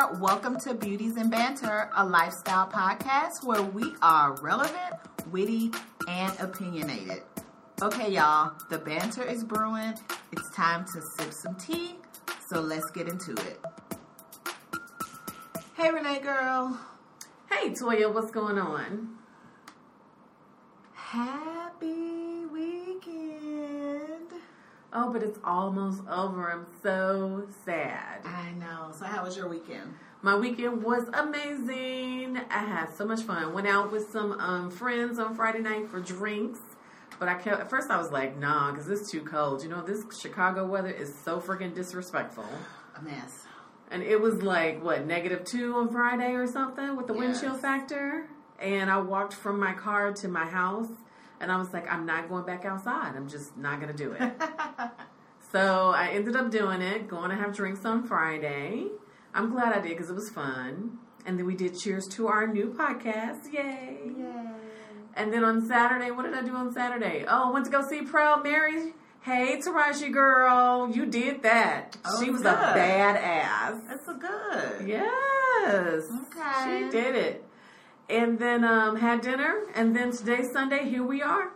there. Welcome to Beauties and Banter, a lifestyle podcast where we are relevant, witty, and opinionated. Okay, y'all, the banter is brewing. It's time to sip some tea, so let's get into it. Hey, Renee girl. Hey, Toya, what's going on? Happy. Oh, but it's almost over. I'm so sad. I know. So, how was your weekend? My weekend was amazing. I had so much fun. Went out with some um, friends on Friday night for drinks. But I kept, at first I was like, nah, because it's too cold. You know, this Chicago weather is so freaking disrespectful. A mess. And it was like, what, negative two on Friday or something with the Yes. windshield factor? And I walked from my car to my house and I was like, I'm not going back outside. I'm just not going to do it. so I ended up doing it, going to have drinks on Friday. I'm glad I did because it was fun. And then we did cheers to our new podcast. Yay. Yay. And then on Saturday, what did I do on Saturday? Oh, went to go see Proud Mary. Hey, Taraji girl, you did that. Oh, she was good. a badass. That's so good. Yes. Okay. She did it. And then um, had dinner. And then today's Sunday. Here we are.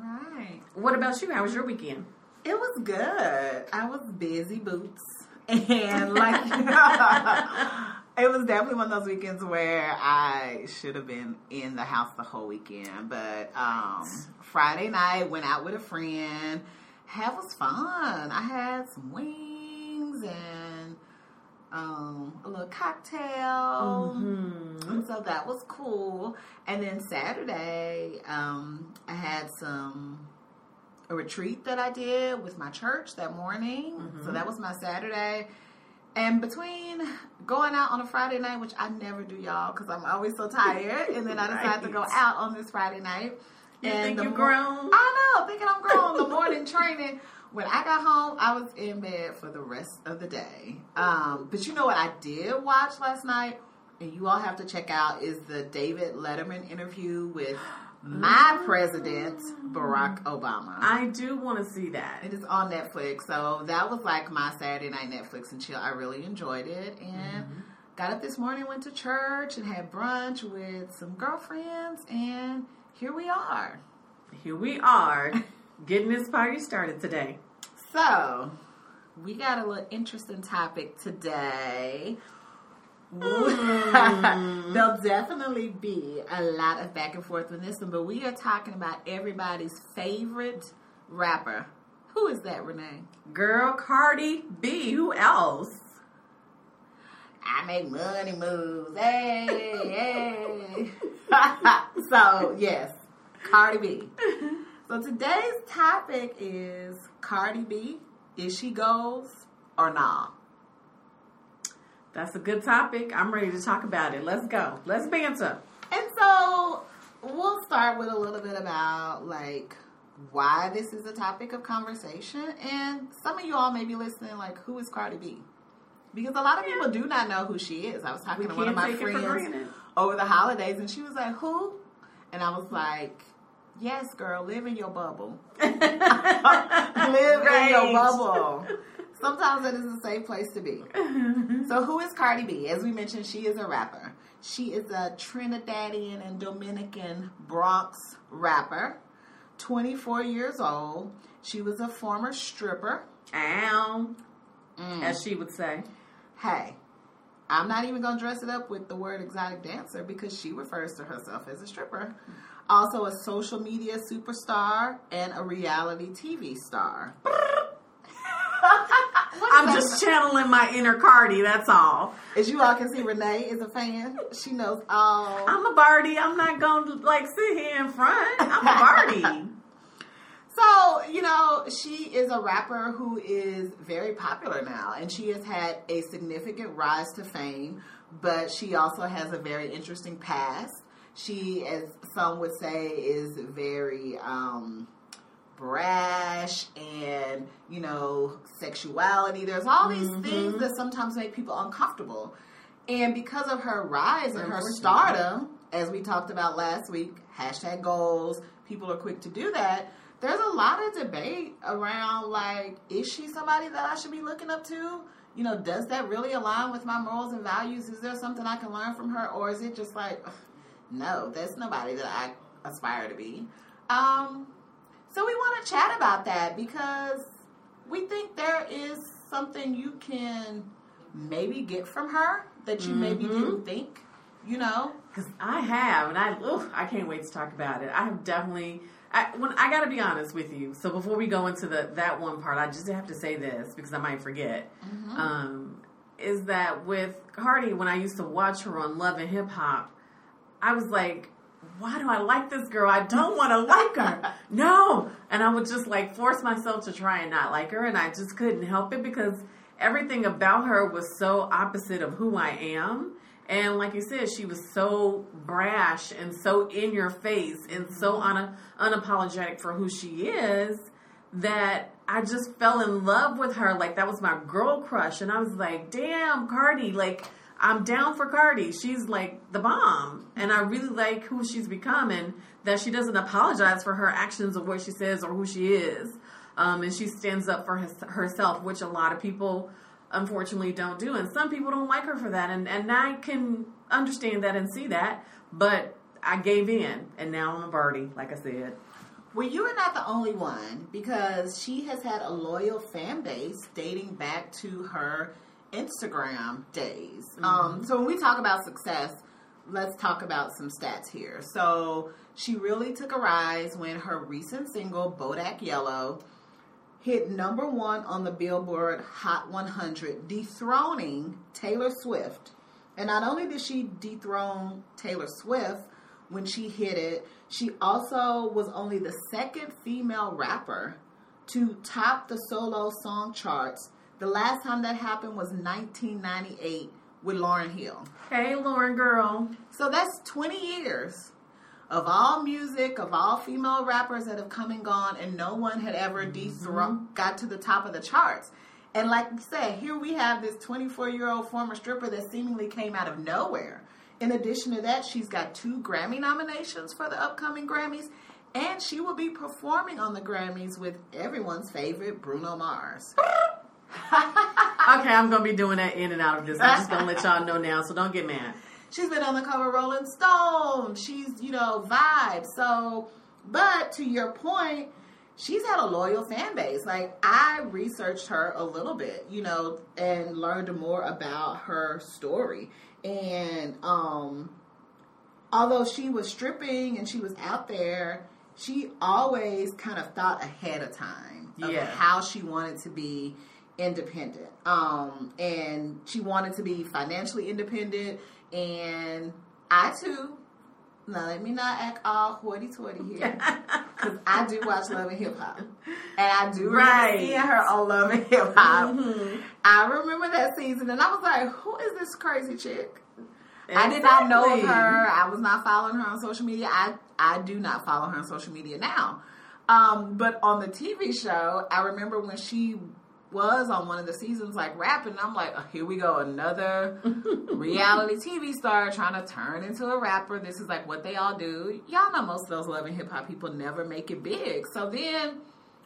Right. What about you? How was your weekend? It was good. I was busy boots. And like it was definitely one of those weekends where I should have been in the house the whole weekend. But um Friday night went out with a friend. Had was fun. I had some wings and um a little cocktail. Mhm. And so that was cool. And then Saturday, um, I had some a retreat that I did with my church that morning. Mhm. So that was my Saturday. And between going out on a Friday night, which I never do, y'all, because I'm always so tired, and then I decided to go out on this Friday night. You and think the you mo- grown? I know, thinking I'm grown. the morning training. When I got home, I was in bed for the rest of the day. Um, but you know what I did watch last night, and you all have to check out is the David Letterman interview with my president, Barack Obama. I do want to see that. It is on Netflix, so that was like my Saturday night Netflix and chill. I really enjoyed it, and Mm-hmm. got up this morning, went to church, and had brunch with some girlfriends, and here we are. Here we are, getting this party started today. So, we got a little interesting topic today. Mm. There'll definitely be a lot of back and forth with this one, but we are talking about everybody's favorite rapper. Who is that, Renee? Girl, Cardi B. Who else? I make money moves. Hey, hey. so, yes, Cardi B. So, today's topic is Cardi B. Is she goals or not? That's a good topic. I'm ready to talk about it. Let's go. Let's banter. And so we'll start with a little bit about like why this is a topic of conversation. And some of you all may be listening, like, who is Cardi B? Because a lot of people do not know who she is. I was talking We to one of my take it for friends over the holidays, and she was like, "Who?" And I was like, "Yes, girl, live in your bubble. live in your bubble." Sometimes that is a safe place to be. So, who is Cardi B? As we mentioned, she is a rapper. She is a Trinidadian and Dominican Bronx rapper, 24 years old. She was a former stripper. Ow, Mm. as she would say. Hey, I'm not even going to dress it up with the word exotic dancer because she refers to herself as a stripper. Also, a social media superstar and a reality TV star. I'm just channeling my inner Cardi. That's all. As you all can see, Renee is a fan. She knows all. I'm a Bardi. I'm not going to like sit here in front. I'm a Bardi. So, you know, she is a rapper who is very popular now, and she has had a significant rise to fame, but she also has a very interesting past. She, as some would say, is very um, brash and, you know, sexuality. There's all these things that sometimes make people uncomfortable. And because of her rise and her stardom, as we talked about last week, hashtag goals, people are quick to do that. There's a lot of debate around like, is she somebody that I should be looking up to? you know, does that really align with my morals and values? Is there something I can learn from her? Or is it just like, ugh, no, that's nobody that I aspire to be? Um, so we want to chat about that because we think there is something you can maybe get from her that you maybe Mhm. didn't think, you know? Because I have, and I oof, I can't wait to talk about it. I have definitely. I, when I got to be honest with you, so before we go into the that one part, I just have to say this because I might forget. Um, is that with Cardi? When I used to watch her on Love and Hip Hop, I was like, "Why do I like this girl? I don't want to like her. No!" And I would just like force myself to try and not like her, and I just couldn't help it because everything about her was so opposite of who I am. And like you said, she was so brash and so in your face and so mm-hmm. un- unapologetic for who she is that I just fell in love with her. Like that was my girl crush. And I was like, damn, Cardi, like I'm down for Cardi. She's like the bomb. And I really like who she's become and that she doesn't apologize for her actions or what she says or who she is. Um, and she stands up for his, herself, which a lot of people unfortunately don't do. And some people don't like her for that. And, and I can understand that and see that. But I gave in. And now I'm a birdie, like I said. Well, you are not the only one because she has had a loyal fan base dating back to her Instagram days. Um, so when we talk about success, let's talk about some stats here. So she really took a rise when her recent single "Bodak Yellow" hit number one on the Billboard Hot 100, dethroning Taylor Swift. And not only did she dethrone Taylor Swift when she hit it, she also was only the second female rapper to top the solo song charts. The last time that happened was 1998 with Lauryn Hill. Hey, Lauryn girl. So that's 20 years of all music, of all female rappers that have come and gone, and no one had ever mm-hmm. dethroned, got to the top of the charts. And like you said, here we have this 24 year old former stripper that seemingly came out of nowhere. In addition to that, she's got two Grammy nominations for the upcoming Grammys, and she will be performing on the Grammys with everyone's favorite Bruno Mars. Okay, I'm gonna be doing that in and out of this. I'm just gonna let y'all know now, so don't get mad. She's been on the cover of Rolling Stone. She's, you know, vibe. So, but to your point, she's had a loyal fan base. Like, I researched her a little bit, you know, and learned more about her story. And, um, although she was stripping and she was out there, she always kind of thought ahead of time of Yeah. how she wanted to be independent. Um, and she wanted to be financially independent. And I too, now let me not act all hoity toity here, because I do watch Love and Hip Hop, and I do remember Right. seeing her on Love and Hip Hop. Mhm. I remember that season, and I was like, "Who is this crazy chick?" I did not know her. I was not following her on social media. I I do not follow her on social media now. Um, but on the TV show, I remember when she was on one of the seasons like rapping. I'm like, oh, here we go, another reality TV star trying to turn into a rapper. This is like what they all do. Y'all know most of those love and hip hop people never make it big. So then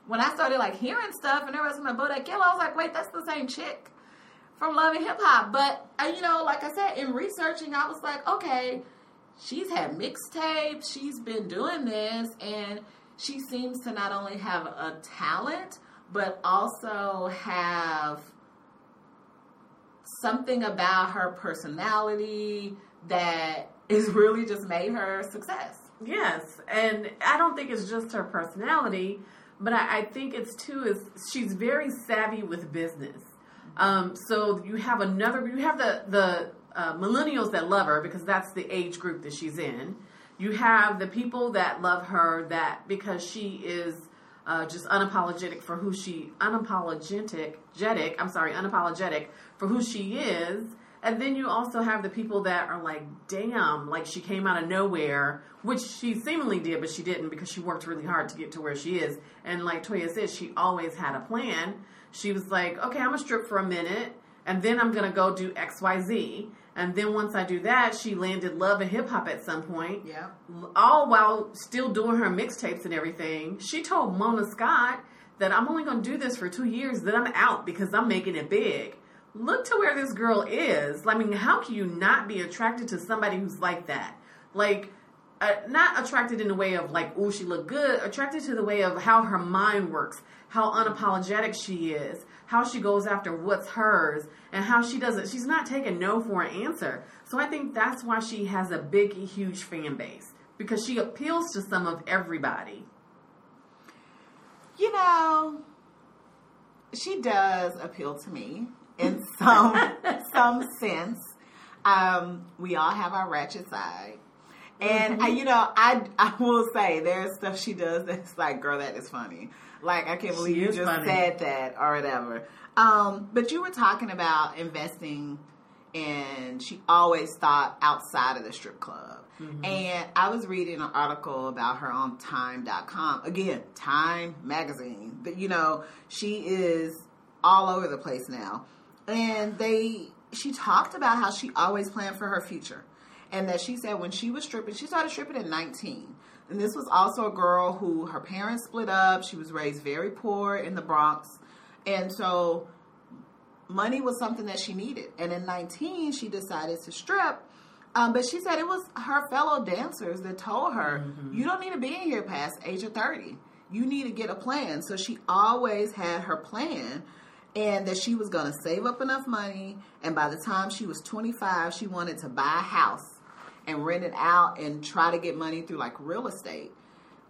when I started like hearing stuff and everyone was like, Bodak Yellow, I was like, wait, that's the same chick from Love and Hip Hop. But uh, you know, like I said, in researching, I was like, okay, she's had mixtapes, she's been doing this, and she seems to not only have a talent, but also have something about her personality that is really just made her success. Yes, and I don't think it's just her personality, but I, I think it's too is she's very savvy with business. Um, so you have another, you have the the uh, millennials that love her because that's the age group that she's in. You have the people that love her that because she is uh, just unapologetic for who she unapologetic jetic I'm sorry unapologetic for who she is. And then you also have the people that are like damn like she came out of nowhere which she seemingly did but she didn't because she worked really hard to get to where she is. And like Toya said she always had a plan. She was like okay I'm gonna strip for a minute and then I'm gonna go do XYZ and then once I do that she landed love and hip hop at some point Yeah. all while still doing her mixtapes and everything, she told Mona Scott that I'm only going to do this for two years, then I'm out because I'm making it big. look to where this girl is. I mean, how can you not be attracted to somebody who's like that? Like, uh, not attracted in the way of like, oh, she look good. Attracted to the way of how her mind works, how unapologetic she is, how she goes after what's hers, and how she doesn't. She's not taking no for an answer. So I think that's why she has a big, huge fan base because she appeals to some of everybody. You know, she does appeal to me in some some sense. Um, we all have our ratchet side. And Mm-hmm. I, you know, I I will say there's stuff she does that's like, girl, that is funny. Like I can't believe She you just funny. said that or whatever. Um, but you were talking about investing, and she always thought outside of the strip club. Mm-hmm. And I was reading an article about her on Time.com. Again, Time magazine. But you know, she is all over the place now. And they she talked about how she always planned for her future. And that she said when she was stripping, she started stripping at 19. And this was also a girl who her parents split up. She was raised very poor in the Bronx. And so money was something that she needed. And in 19, she decided to strip. Um, but she said it was her fellow dancers that told her, you don't need to be in here past age of 30. You need to get a plan. So she always had her plan and that she was going to save up enough money. And by the time she was 25, she wanted to buy a house and rent it out and try to get money through like real estate.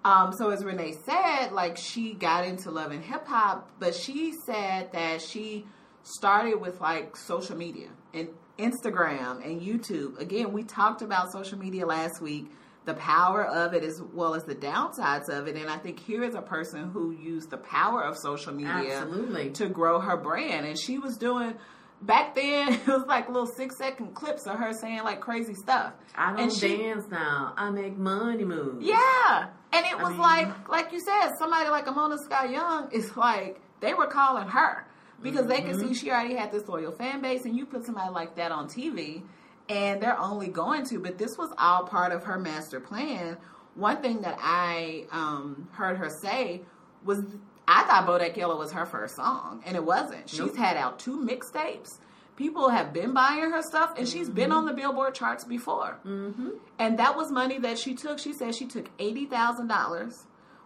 Um, so as Renee said, like she got into love and hip hop, but she said that she started with like social media and Instagram and YouTube. Again, we talked about social media last week, the power of it as well as the downsides of it. And I think here is a person who used the power of social media Absolutely. to grow her brand. And she was doing back then it was like little six second clips of her saying like crazy stuff. I don't And she- dance now. I make money moves. yeah. And it I was mean- like, like you said, somebody like a Mona Scott Young is like, they were calling her because they could Mm-hmm. see she already had this loyal fan base, and you put somebody like that on TV, and they're only going to. But this was all part of her master plan. One thing that I um, heard her say was, I thought Bodak Yellow was her first song, and it wasn't. She's Nope. had out two mixtapes. People have been buying her stuff, and she's been on the Billboard charts before. Mm-hmm. And that was money that she took. She said she took eighty thousand dollars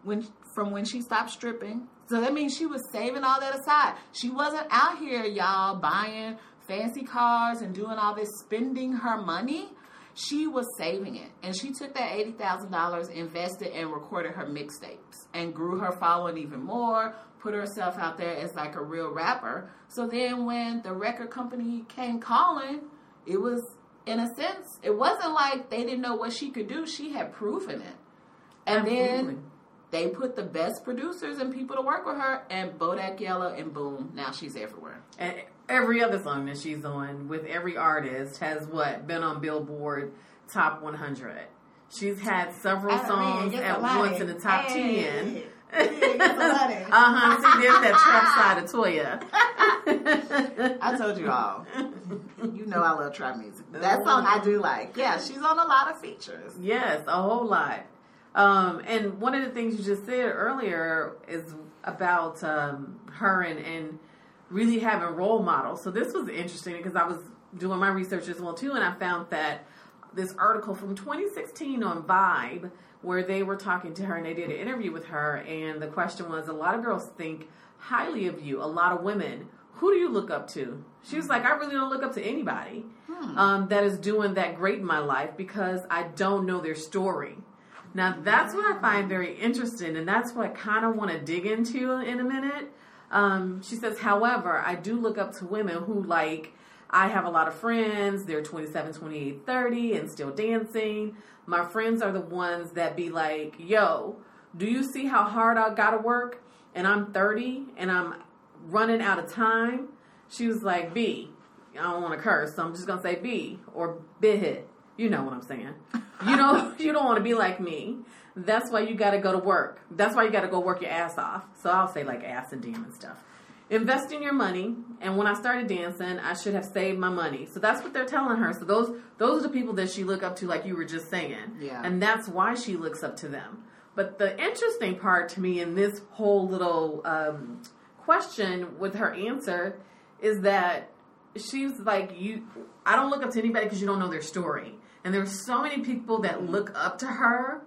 when from when she stopped stripping. So that means she was saving all that aside. She wasn't out here, y'all, buying fancy cars and doing all this spending her money. She was saving it. And she took that eighty thousand dollars, invested and recorded her mixtapes and grew her following even more, put herself out there as like a real rapper. So then when the record company came calling, it was in a sense, it wasn't like they didn't know what she could do. She had proven it. And Absolutely. then they put the best producers and people to work with her, and Bodak Yellow, and boom, now she's everywhere. And every other song that she's on with every artist has what been on Billboard Top 100. She's had several songs at once in the top 10. uh huh. See, there's that trap side of Toya. I told you all. You know I love trap music. That song I do like. Yeah, she's on a lot of features. Yes, a whole lot. Um, and one of the things you just said earlier is about um, her and, and really having role models. So this was interesting because I was doing my research as well too, and I found that this article from 2016 on Vibe, where they were talking to her and they did an interview with her, and the question was, a lot of girls think highly of you. A lot of women. Who do you look up to? She was like, I really don't look up to anybody um, that is doing that great in my life because I don't know their story. Now that's what I find very interesting, and that's what I kind of want to dig into in a minute. Um, she says, however, I do look up to women who like. I have a lot of friends. They're 27, 28, 30 and still dancing. My friends are the ones that be like, yo, do you see how hard I gotta work? And I'm 30 and I'm running out of time. She was like, B, I don't want to curse, so I'm just gonna say B or bit. You know what I'm saying. You know, you don't want to be like me. That's why you got to go to work. That's why you got to go work your ass off. So I'll say like ass and and stuff. Invest in your money, and when I started dancing, I should have saved my money. So that's what they're telling her. So those those are the people that she look up to, like you were just saying. Yeah. And that's why she looks up to them. But the interesting part to me in this whole little um, question with her answer is that she's like you. I don't look up to anybody because you don't know their story, and there's so many people that look up to her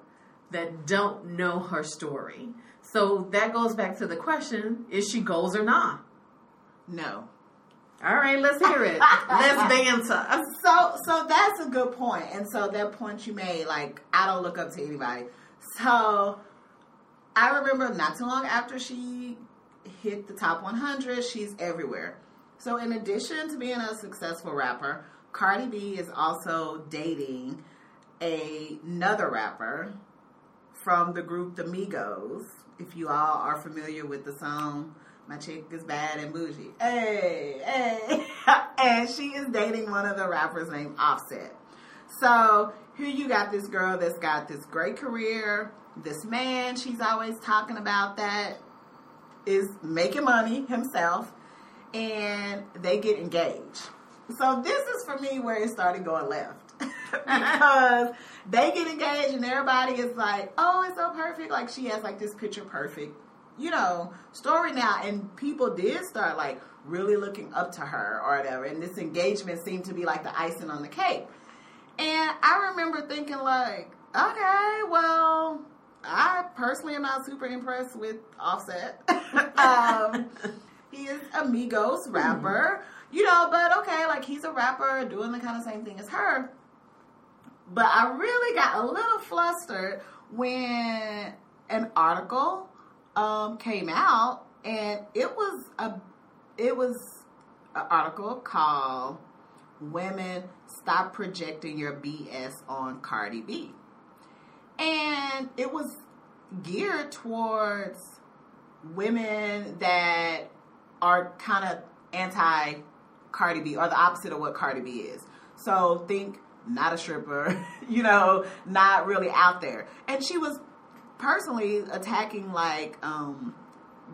that don't know her story. So that goes back to the question: Is she goals or not? No. All right, let's hear it. let's banter. So, so that's a good point. And so that point you made, like, I don't look up to anybody. So, I remember not too long after she hit the top 100, she's everywhere. So, in addition to being a successful rapper, Cardi B is also dating a, another rapper from the group The Migos. If you all are familiar with the song my chick is bad and bougie. Hey, hey. and she is dating one of the rappers named Offset. So here you got this girl that's got this great career. This man she's always talking about that is making money himself. And they get engaged. So this is for me where it started going left. because they get engaged and everybody is like, oh, it's so perfect. Like she has like this picture perfect you know, story now. And people did start like really looking up to her or whatever. And this engagement seemed to be like the icing on the cake. And I remember thinking like, okay, well, I personally am not super impressed with Offset. um, he is a Migos rapper, mm-hmm. you know, but okay, like he's a rapper doing the kind of same thing as her. But I really got a little flustered when an article um, came out, and it was a it was an article called "Women Stop Projecting Your BS on Cardi B," and it was geared towards women that are kind of anti Cardi B or the opposite of what Cardi B is. So think not a stripper, you know, not really out there. And she was personally attacking like um,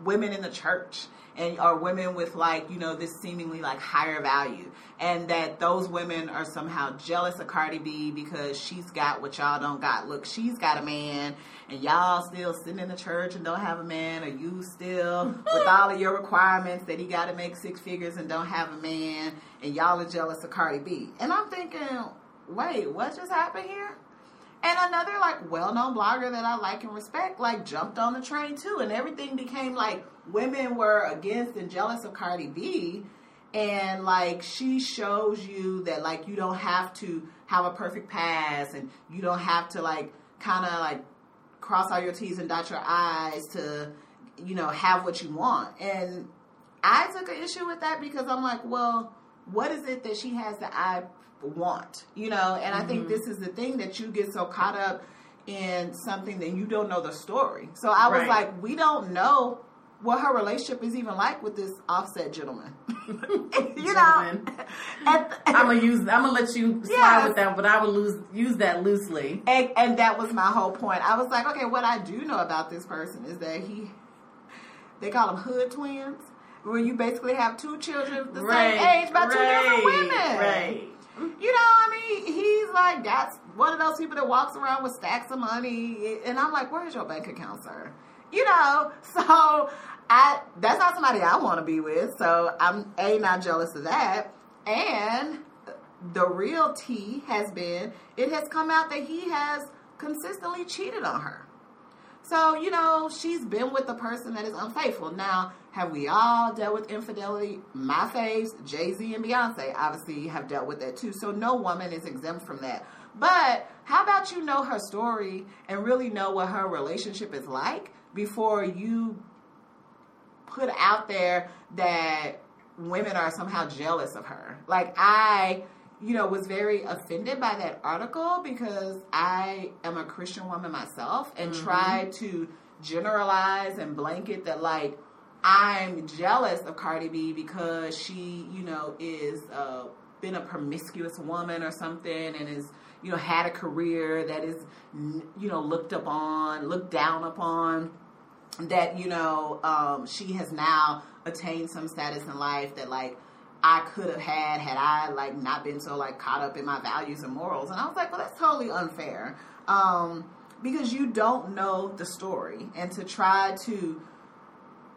women in the church and are women with like you know this seemingly like higher value and that those women are somehow jealous of Cardi B because she's got what y'all don't got. Look, she's got a man and y'all still sitting in the church and don't have a man or you still with all of your requirements that he got to make six figures and don't have a man and y'all are jealous of Cardi B. And I'm thinking, wait, what just happened here? And another like well-known blogger that I like and respect like jumped on the train too, and everything became like women were against and jealous of Cardi B, and like she shows you that like you don't have to have a perfect pass, and you don't have to like kind of like cross all your T's and dot your I's to you know have what you want. And I took an issue with that because I'm like, well, what is it that she has that I want, you know, and mm-hmm. I think mm-hmm. this is the thing that you get so caught up in something that you don't know the story. So I was right. like, we don't know what her relationship is even like with this offset gentleman. you know, I'm gonna use. I'm gonna let you slide yes. with that, but I would lose use that loosely. And, and that was my whole point. I was like, okay, what I do know about this person is that he, they call them hood twins, where you basically have two children the right. same age by right. two different women. Right. You know, I mean, he's like that's one of those people that walks around with stacks of money, and I'm like, where's your bank account, sir? You know, so I that's not somebody I want to be with. So I'm a not jealous of that, and the real T has been it has come out that he has consistently cheated on her. So, you know, she's been with a person that is unfaithful. Now, have we all dealt with infidelity? My faves, Jay Z and Beyonce, obviously have dealt with that too. So, no woman is exempt from that. But how about you know her story and really know what her relationship is like before you put out there that women are somehow jealous of her? Like, I you know, was very offended by that article because I am a Christian woman myself and mm-hmm. tried to generalize and blanket that like I'm jealous of Cardi B because she, you know, is uh, been a promiscuous woman or something and is, you know, had a career that is, you know, looked upon, looked down upon. That you know, um, she has now attained some status in life that like I could have had had I like not been so like caught up in my values and morals. And I was like, well, that's totally unfair. Um, because you don't know the story and to try to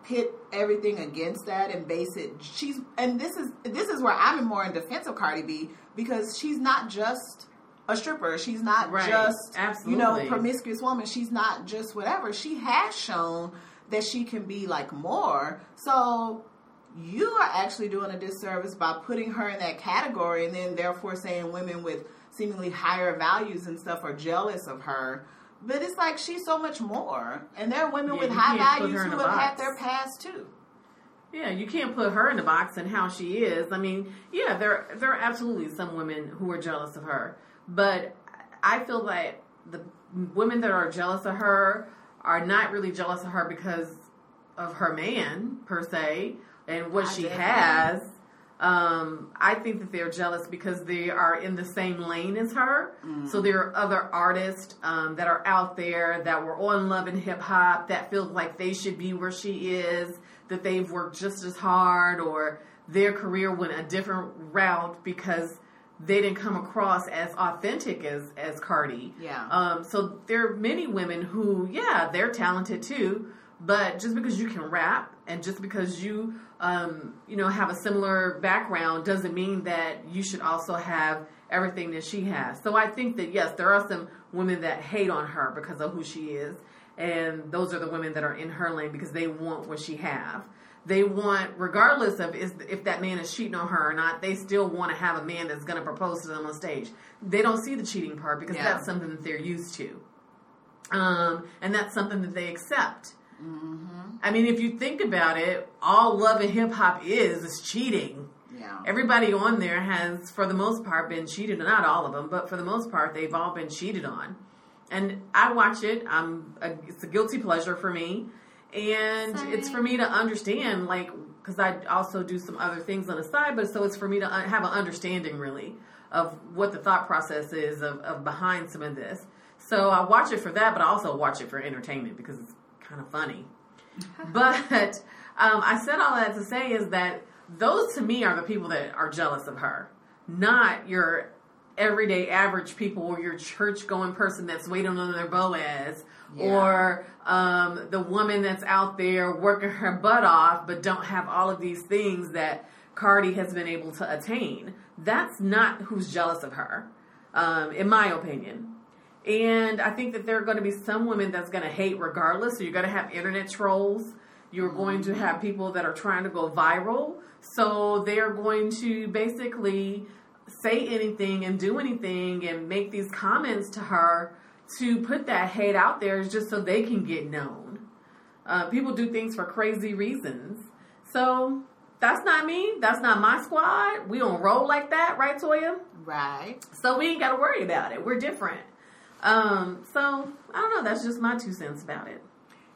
pit everything against that and base it she's and this is this is where I'm more in defense of Cardi B because she's not just a stripper. She's not Right. just you know promiscuous woman. She's not just whatever. She has shown that she can be like more. So you are actually doing a disservice by putting her in that category and then therefore saying women with seemingly higher values and stuff are jealous of her. But it's like she's so much more. And there are women Yeah, with high values who have had their past too. Yeah, you can't put her in the box and how she is. I mean, yeah, there there are absolutely some women who are jealous of her, but I feel like the women that are jealous of her are not really jealous of her because of her man per se and what I she has. Um, I think that they're jealous because they are in the same lane as her. So there are other artists um, that are out there that were on Love and Hip Hop that feel like they should be where she is, that they've worked just as hard, or their career went a different route because they didn't come across as authentic as as Cardi. Yeah. Um, so there are many women who, yeah, they're talented too, but just because you can rap and just because you, um, you know, have a similar background doesn't mean that you should also have everything that she has. So I think that yes, there are some women that hate on her because of who she is, and those are the women that are in her lane because they want what she have. They want, regardless of is, if that man is cheating on her or not, they still want to have a man that's going to propose to them on stage. They don't see the cheating part because Yeah. that's something that they're used to, um, and that's something that they accept. I mean, if you think about it, all love and hip hop is is cheating. Yeah. Everybody on there has, for the most part, been cheated. Not all of them, but for the most part, they've all been cheated on. And I watch it. I'm. A, it's a guilty pleasure for me, and Same. it's for me to understand, like, because I also do some other things on the side. But so it's for me to uh, have an understanding, really, of what the thought process is of, of behind some of this. So I watch it for that, but I also watch it for entertainment because it's kind of funny. But um, I said all that to say is that those to me are the people that are jealous of her, not your everyday average people or your church going person that's waiting on their Boaz Yeah. or um, the woman that's out there working her butt off but don't have all of these things that Cardi has been able to attain. That's not who's jealous of her, um, in my opinion. And I think that there are going to be some women that's going to hate regardless. So you're going to have internet trolls. You're going to have people that are trying to go viral. So they're going to basically say anything and do anything and make these comments to her to put that hate out there just so they can get known. Uh, people do things for crazy reasons. So that's not me. That's not my squad. We don't roll like that, right, Toya? Right. So we ain't got to worry about it. We're different. Um, so I don't know. That's just my two cents about it.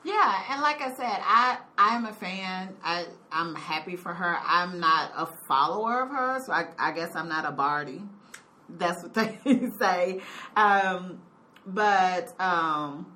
Yeah, and like I said, I I'm a fan. I I'm happy for her. I'm not a follower of her, so I, I guess I'm not a Bardi. That's what they say. Um, but um,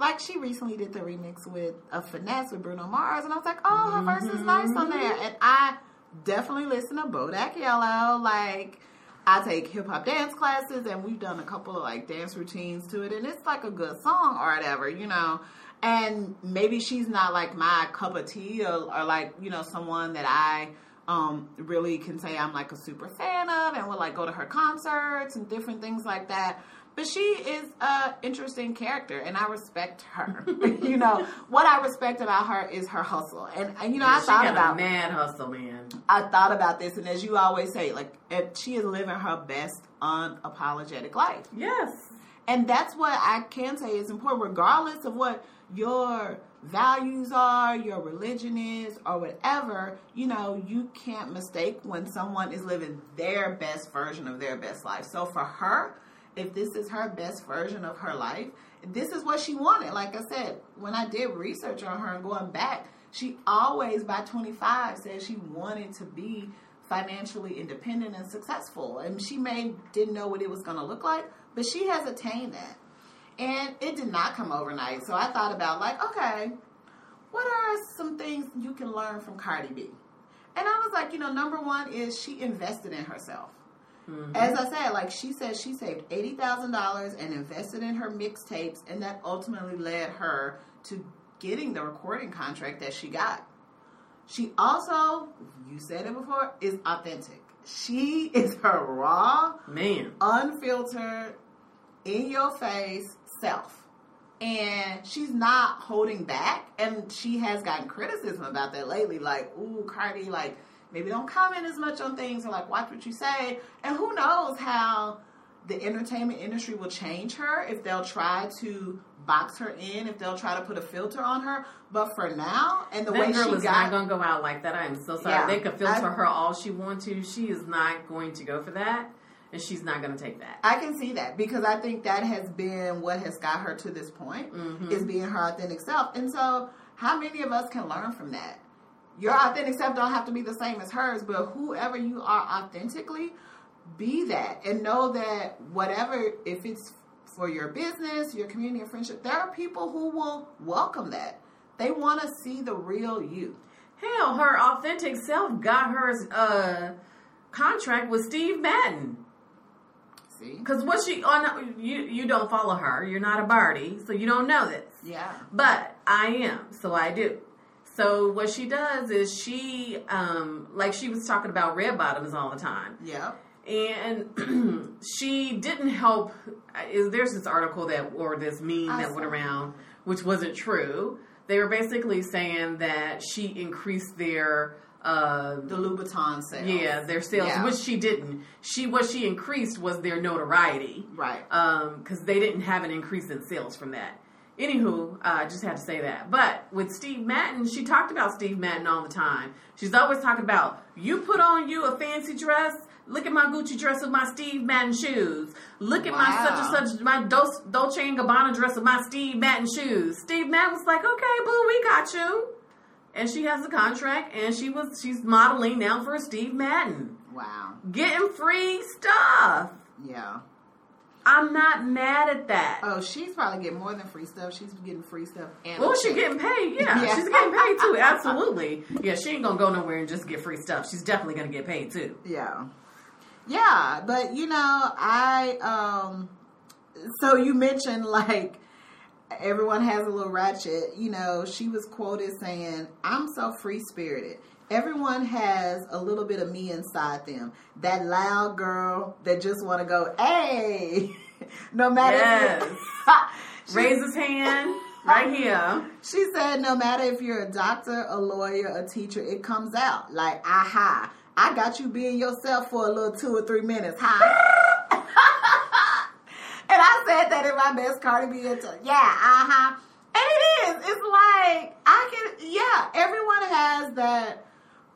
like she recently did the remix with a finesse with Bruno Mars, and I was like, oh, her verse is nice on there, and I definitely listen to Bodak Yellow. Like I take hip hop dance classes, and we've done a couple of like dance routines to it, and it's like a good song or whatever, you know. And maybe she's not like my cup of tea, or, or like you know someone that I um really can say I'm like a super fan of, and will like go to her concerts and different things like that. But she is a interesting character, and I respect her. you know what I respect about her is her hustle, and, and you know I she thought got about a mad hustle, man. I thought about this, and as you always say, like if she is living her best unapologetic life, Yes. and that's what I can say is important, regardless of what your values are, your religion is, or whatever. You know, you can't mistake when someone is living their best version of their best life. So for her, if this is her best version of her life, this is what she wanted. Like I said, when I did research on her and going back, she always by 25 said she wanted to be financially independent and successful. And she may didn't know what it was going to look like, but she has attained that. And it did not come overnight. So I thought about like, okay, what are some things you can learn from Cardi B? And I was like, you know, number one is she invested in herself. Mm-hmm. As I said, like she said, she saved eighty thousand dollars and invested in her mixtapes, and that ultimately led her to getting the recording contract that she got. She also, you said it before, is authentic. She is her raw, Man. unfiltered, in your face self. And she's not holding back. And she has gotten criticism about that lately. Like, ooh, Cardi, like, maybe don't comment as much on things or like watch what you say. And who knows how the entertainment industry will change her if they'll try to box her in, if they'll try to put a filter on her. But for now, and the that way girl she is got not going to go out like that. I am so sorry. Yeah, they could filter I- her all she wants to. She is not going to go for that, and she's not going to take that. I can see that because I think that has been what has got her to this point Mhm. is being her authentic self. And so, how many of us can learn from that? Your authentic self don't have to be the same as hers, but whoever you are authentically, be that and know that whatever if it's for your business, your community, or friendship, there are people who will welcome that. They want to see the real you. Hell, her authentic self got her uh, contract with Steve Madden. See? Because what she on you you don't follow her. You're not a Bardi, so you don't know this. Yeah. But I am, so I do. So what she does is she, um, like she was talking about red bottoms all the time, Yeah. and she didn't help. Is there's this article that or this meme I that went around, which wasn't true. They were basically saying that she increased their. Uh, The Louboutin sales. yeah, their sales, Yeah. which she didn't. She what she increased was their notoriety Right. because they didn't have an increase in sales from that. Anywho, uh, I just had to say that. But with Steve Madden, she talked about Steve Madden all the time. She's always talking about you put on you a fancy dress. Look at my Gucci dress with my Steve Madden shoes. Look at my such and such my Dol- Dolce and Gabbana dress with my Steve Madden shoes. Steve Madden was like, "Okay, boo, we got you." And she has the contract, and she was she's modeling now for Steve Madden, Wow. getting free stuff. Yeah. I'm not mad at that. Oh, she's probably getting more than free stuff. She's getting free stuff and Well, she's getting paid. Yeah, Yeah. she's getting paid too. Absolutely. Yeah, she ain't gonna go nowhere and just get free stuff. She's definitely gonna get paid too. Yeah. Yeah, but you know, I um so you mentioned like everyone has a little ratchet. You know, she was quoted saying, "I'm so free-spirited. Everyone has a little bit of me inside them. That loud girl that just want to go, "Hey!" no matter Yes. She- Raise his hand right here. She said, no matter if you're a doctor, a lawyer, a teacher, it comes out. Like, aha, I got you being yourself for a little two or three minutes. Hi. and I said that in my best Cardi B. Yeah, uh-huh. And it is. It's like, I can, yeah, everyone has that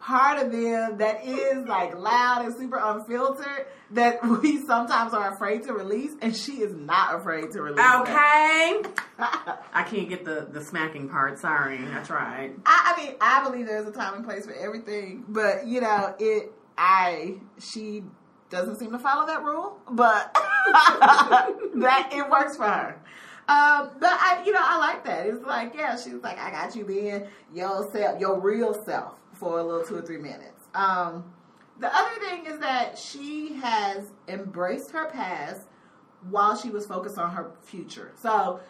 part of them that is like loud and super unfiltered that we sometimes are afraid to release. And she is not afraid to release. Okay. I can't get the the smacking part. Sorry, I tried. I, I mean, I believe there's a time and place for everything, but you know, it. I she doesn't seem to follow that rule, but that it works for her. Um, but I, you know, I like that. It's like, yeah, she's like, I got you being yourself, your real self, for a little two or three minutes. Um, the other thing is that she has embraced her past while she was focused on her future. So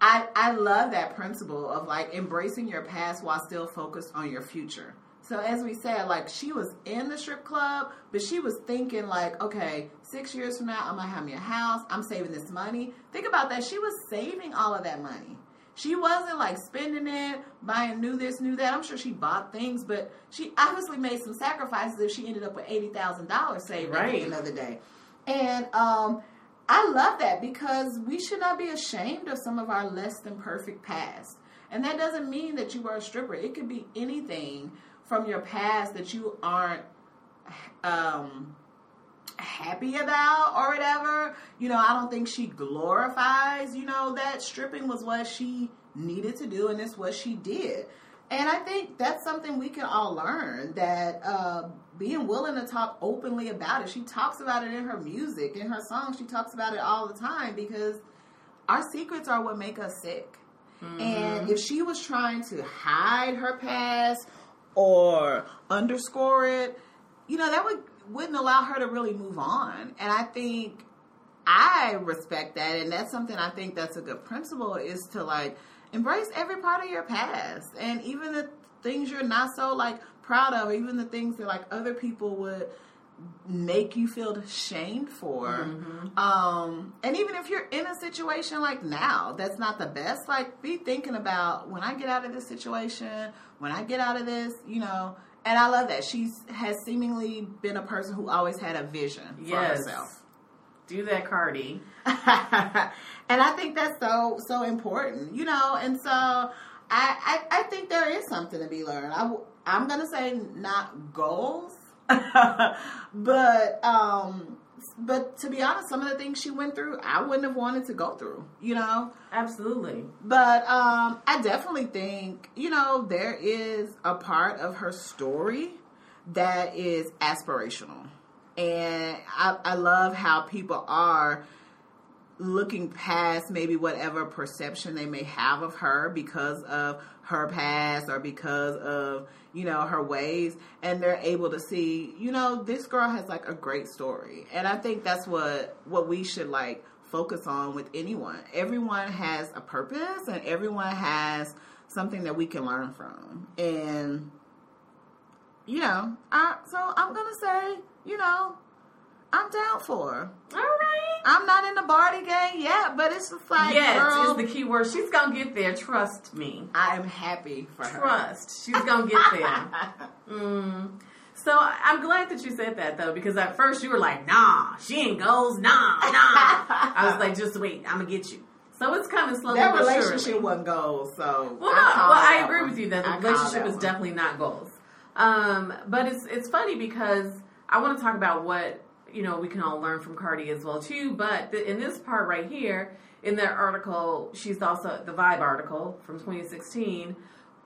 I I love that principle of like embracing your past while still focused on your future. So as we said, like she was in the strip club, but she was thinking like, okay, six years from now, I'm gonna have me a house. I'm saving this money. Think about that. She was saving all of that money. She wasn't like spending it, buying new this, new that. I'm sure she bought things, but she obviously made some sacrifices if she ended up with eighty thousand dollars saved Right. the end of the day. And um, I love that because we should not be ashamed of some of our less than perfect past. And that doesn't mean that you were a stripper. It could be anything from your past that you aren't um, happy about or whatever. You know, I don't think she glorifies, you know, that stripping was what she needed to do and it's what she did. And I think that's something we can all learn that uh, being willing to talk openly about it. She talks about it in her music, in her songs. She talks about it all the time because our secrets are what make us sick. And if she was trying to hide her past or underscore it, you know, that would wouldn't allow her to really move on. And I think I respect that and that's something I think that's a good principle is to like embrace every part of your past and even the things you're not so like proud of, even the things that like other people would make you feel shamed for. Mm-hmm. Um, and even if you're in a situation like now, that's not the best. Like, be thinking about when I get out of this situation, when I get out of this, you know. And I love that she has seemingly been a person who always had a vision for Yes. herself. Do that, Cardi. and I think that's so so important, you know. And so I I, I think there is something to be learned. I'm gonna say not goals, but um, but to be honest, some of the things she went through, I wouldn't have wanted to go through, you know. Absolutely. But um, I definitely think, you know, there is a part of her story that is aspirational. And I, I love how people are looking past maybe whatever perception they may have of her because of her past or because of you know her ways and they're able to see you know this girl has like a great story. And i think that's what what we should like focus on with anyone. Everyone has a purpose and everyone has something that we can learn from. And you know I, so i'm gonna say you know i'm down for her. All right. I'm not in the Bardi gang yet, but it's just like, yes, girl, is the key word. She's gonna get there. Trust me. I am happy for her. Trust. She's gonna get there. Mm. So I'm glad that you said that though, because at first you were like, "Nah, she ain't goes. Nah, nah." I was like, "Just wait, I'm gonna get you." So it's coming slowly that relationship surely. wasn't goals, so Well, I no, well, I agree one. with you that the I relationship that is one. definitely not goals. Um, but it's it's funny because I want to talk about what you know we can all learn from Cardi as well too. But th- in this part right here, in that article, she's also the Vibe article from 2016.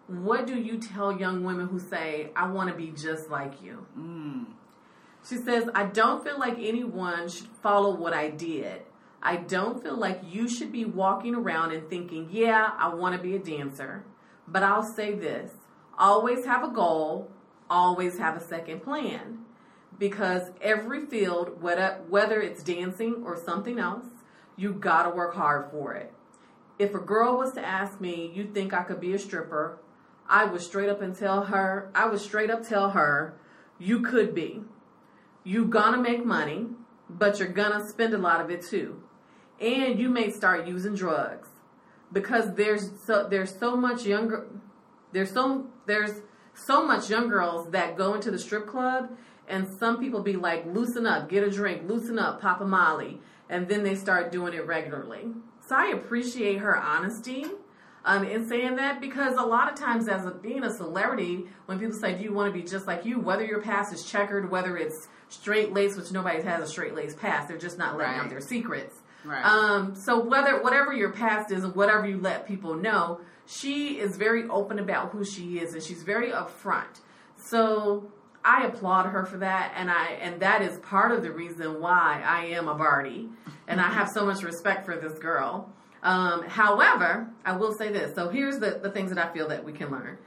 What do you tell young women who say, "I want to be just like you"? Mm. She says, I don't feel like anyone should follow what I did. I don't feel like you should be walking around and thinking, yeah, I want to be a dancer. But I'll say this always have a goal, always have a second plan. Because every field, whether, it's dancing or something else, you gotta work hard for it. If a girl was to ask me, you think I could be a stripper? I would straight up and tell her, I would straight up tell her, you could be you gonna make money, but you're gonna spend a lot of it too. And you may start using drugs because there's so there's so much younger there's so there's so much young girls that go into the strip club and some people be like loosen up, get a drink, loosen up, pop a molly, and then they start doing it regularly. So I appreciate her honesty um, in saying that because a lot of times as a, being a celebrity, when people say, do you want to be just like you, whether your past is checkered, whether it's straight lace, which nobody has a straight lace past, they're just not letting Right. out their secrets. Right. Um, so whether whatever your past is and whatever you let people know, she is very open about who she is and she's very upfront. So I applaud her for that, and I and that is part of the reason why I am a Bardi, and I have so much respect for this girl. Um, however, I will say this. So here's the the things that I feel that we can learn.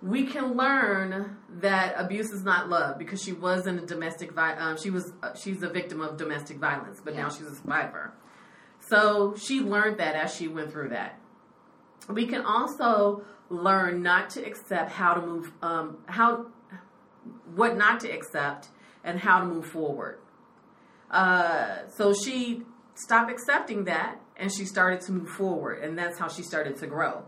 We can learn that abuse is not love because she was in a domestic vi- um, she was uh, she's a victim of domestic violence, but now she's a survivor. So she learned that as she went through that. We can also learn not to accept how to move, um, how, what not to accept, and how to move forward. Uh, so she stopped accepting that, and she started to move forward, and that's how she started to grow.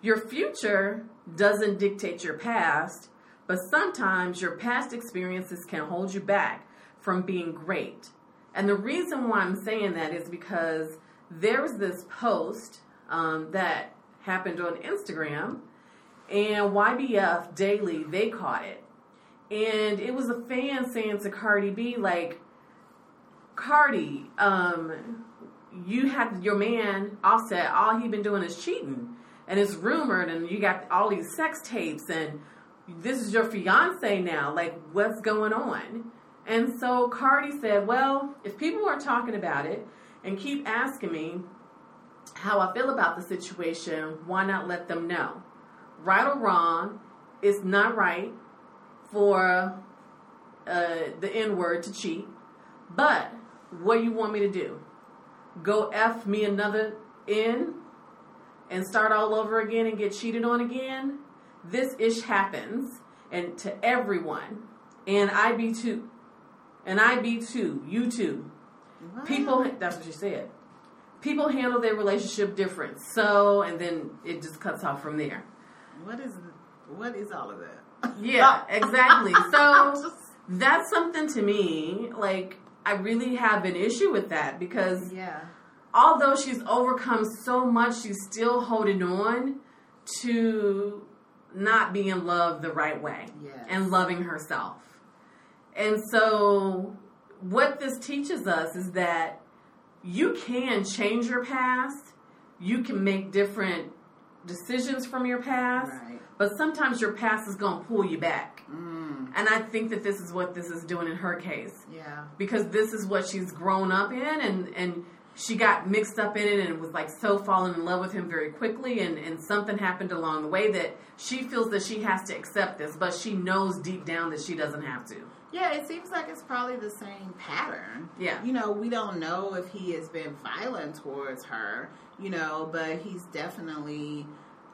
Your future doesn't dictate your past, but sometimes your past experiences can hold you back from being great. And the reason why I'm saying that is because there was this post um, that happened on Instagram, and YBF Daily, they caught it. And it was a fan saying to Cardi B, like, Cardi, um, you have your man Offset. All he been doing is cheating, and it's rumored, and you got all these sex tapes, and this is your fiance now. Like, what's going on? And so Cardi said, "Well, if people are talking about it and keep asking me how I feel about the situation, why not let them know? Right or wrong, it's not right for uh, the N word to cheat, but what you want me to do? Go F me another N and start all over again and get cheated on again, this ish happens and to everyone. And I be too. And I be too. You too. What? People, that's what you said. People handle their relationship different. So, and then it just cuts off from there. What is what is all of that? Yeah, exactly. So that's something to me, like, I really have an issue with that because yeah. although she's overcome so much, she's still holding on to not being in love the right way Yes. and loving herself. And so, what this teaches us is that you can change your past, you can make different decisions from your past, Right. But sometimes your past is going to pull you back. Mm, And I think that this is what this is doing in her case yeah. because this is what she's grown up in and and she got mixed up in it and was like so falling in love with him very quickly and and something happened along the way that she feels that she has to accept this but she knows deep down that she doesn't have to Yeah, it seems like it's probably the same pattern. Yeah. You know, we don't know if he has been violent towards her, you know, but he's definitely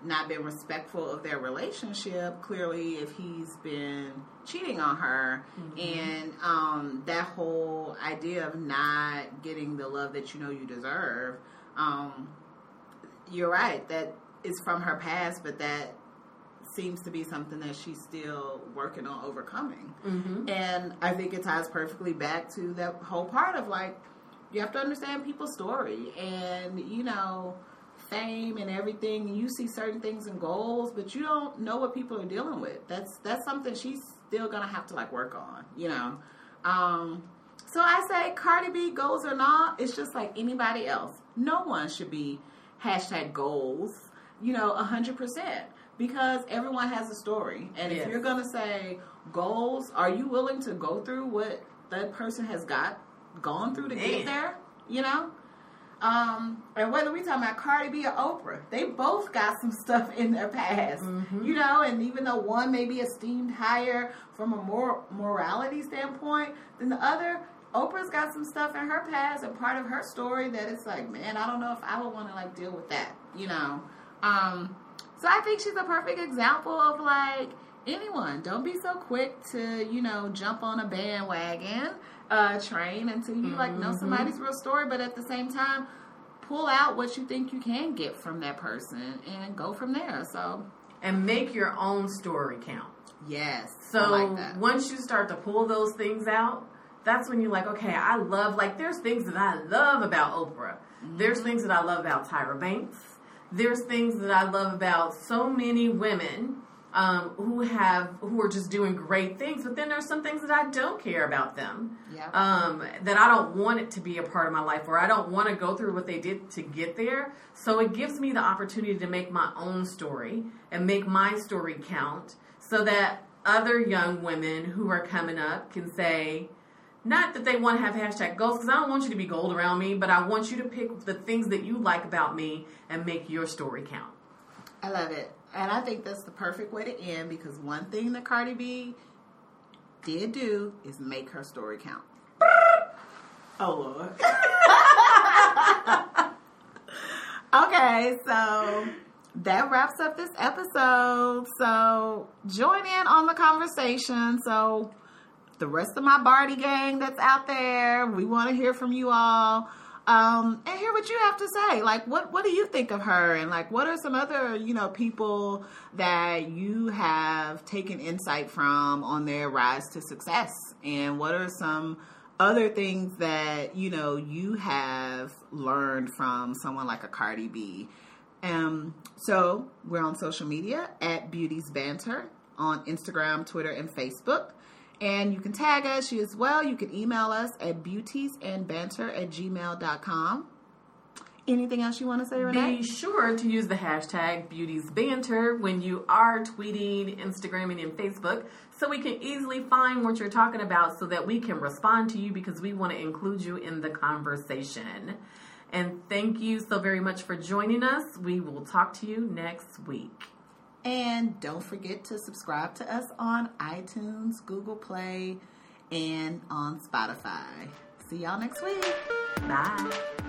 not been respectful of their relationship. Clearly, if he's been cheating on her, and um, that whole idea of not getting the love that you know you deserve, um, you're right. That is from her past, but that seems to be something that she's still working on overcoming. mm-hmm. And I think it ties perfectly back to that whole part of like, you have to understand people's story and, you know, fame and everything. You see certain things and goals, but you don't know what people are dealing with. That's that's something she's still gonna have to like work on, you know. Um, so I say Cardi B goals or not, it's just like anybody else. No one should be hashtag goals, you know, a hundred percent. Because everyone has a story. And Yes. if you're gonna say goals, are you willing to go through what that person has got gone through to get there? You know? Um, and whether we talking about Cardi B or Oprah, they both got some stuff in their past, Mhm. you know. And even though one may be esteemed higher from a more morality standpoint than the other, Oprah's got some stuff in her past and part of her story that it's like, man, I don't know if I would want to like deal with that, you know. Um, so I think she's a perfect example of like anyone. Don't be so quick to you know jump on a bandwagon uh, train until you like know Mhm. somebody's real story. But at the same time, pull out what you think you can get from that person and go from there. So and make your own story count yes, So like once you start to pull those things out, that's when you're like, okay, I love like there's things that I love about Oprah. There's things that I love about Tyra Banks. There's things that I love about so many women um, who have who are just doing great things. But then there's some things that I don't care about them. Yeah. Um, that I don't want it to be a part of my life, or I don't want to go through what they did to get there. So it gives me the opportunity to make my own story and make my story count, so that other young women who are coming up can say, not that they want to have hashtag goals, because I don't want you to be gold around me, but I want you to pick the things that you like about me and make your story count. I love it. And I think that's the perfect way to end because one thing that Cardi B did do is make her story count. Oh, Lord. okay, so that wraps up this episode. So join in on the conversation. So the rest of my Bardi gang that's out there, we want to hear from you all. Um, and hear what you have to say. Like, what what do you think of her? And like, what are some other you know people that you have taken insight from on their rise to success? And what are some other things that you know you have learned from someone like a Cardi B? Um, so we're on social media at Beauties Banter on Instagram, Twitter, and Facebook. And you can tag us as well. You can email us at beautiesandbanter at gmail.com. Anything else you want to say, Renee? Be sure to use the hashtag BeautiesBanter when you are tweeting, Instagramming, and Facebook so we can easily find what you're talking about so that we can respond to you because we want to include you in the conversation. And thank you so very much for joining us. We will talk to you next week. And don't forget to subscribe to us on iTunes, Google Play, and on Spotify. See y'all next week. Bye.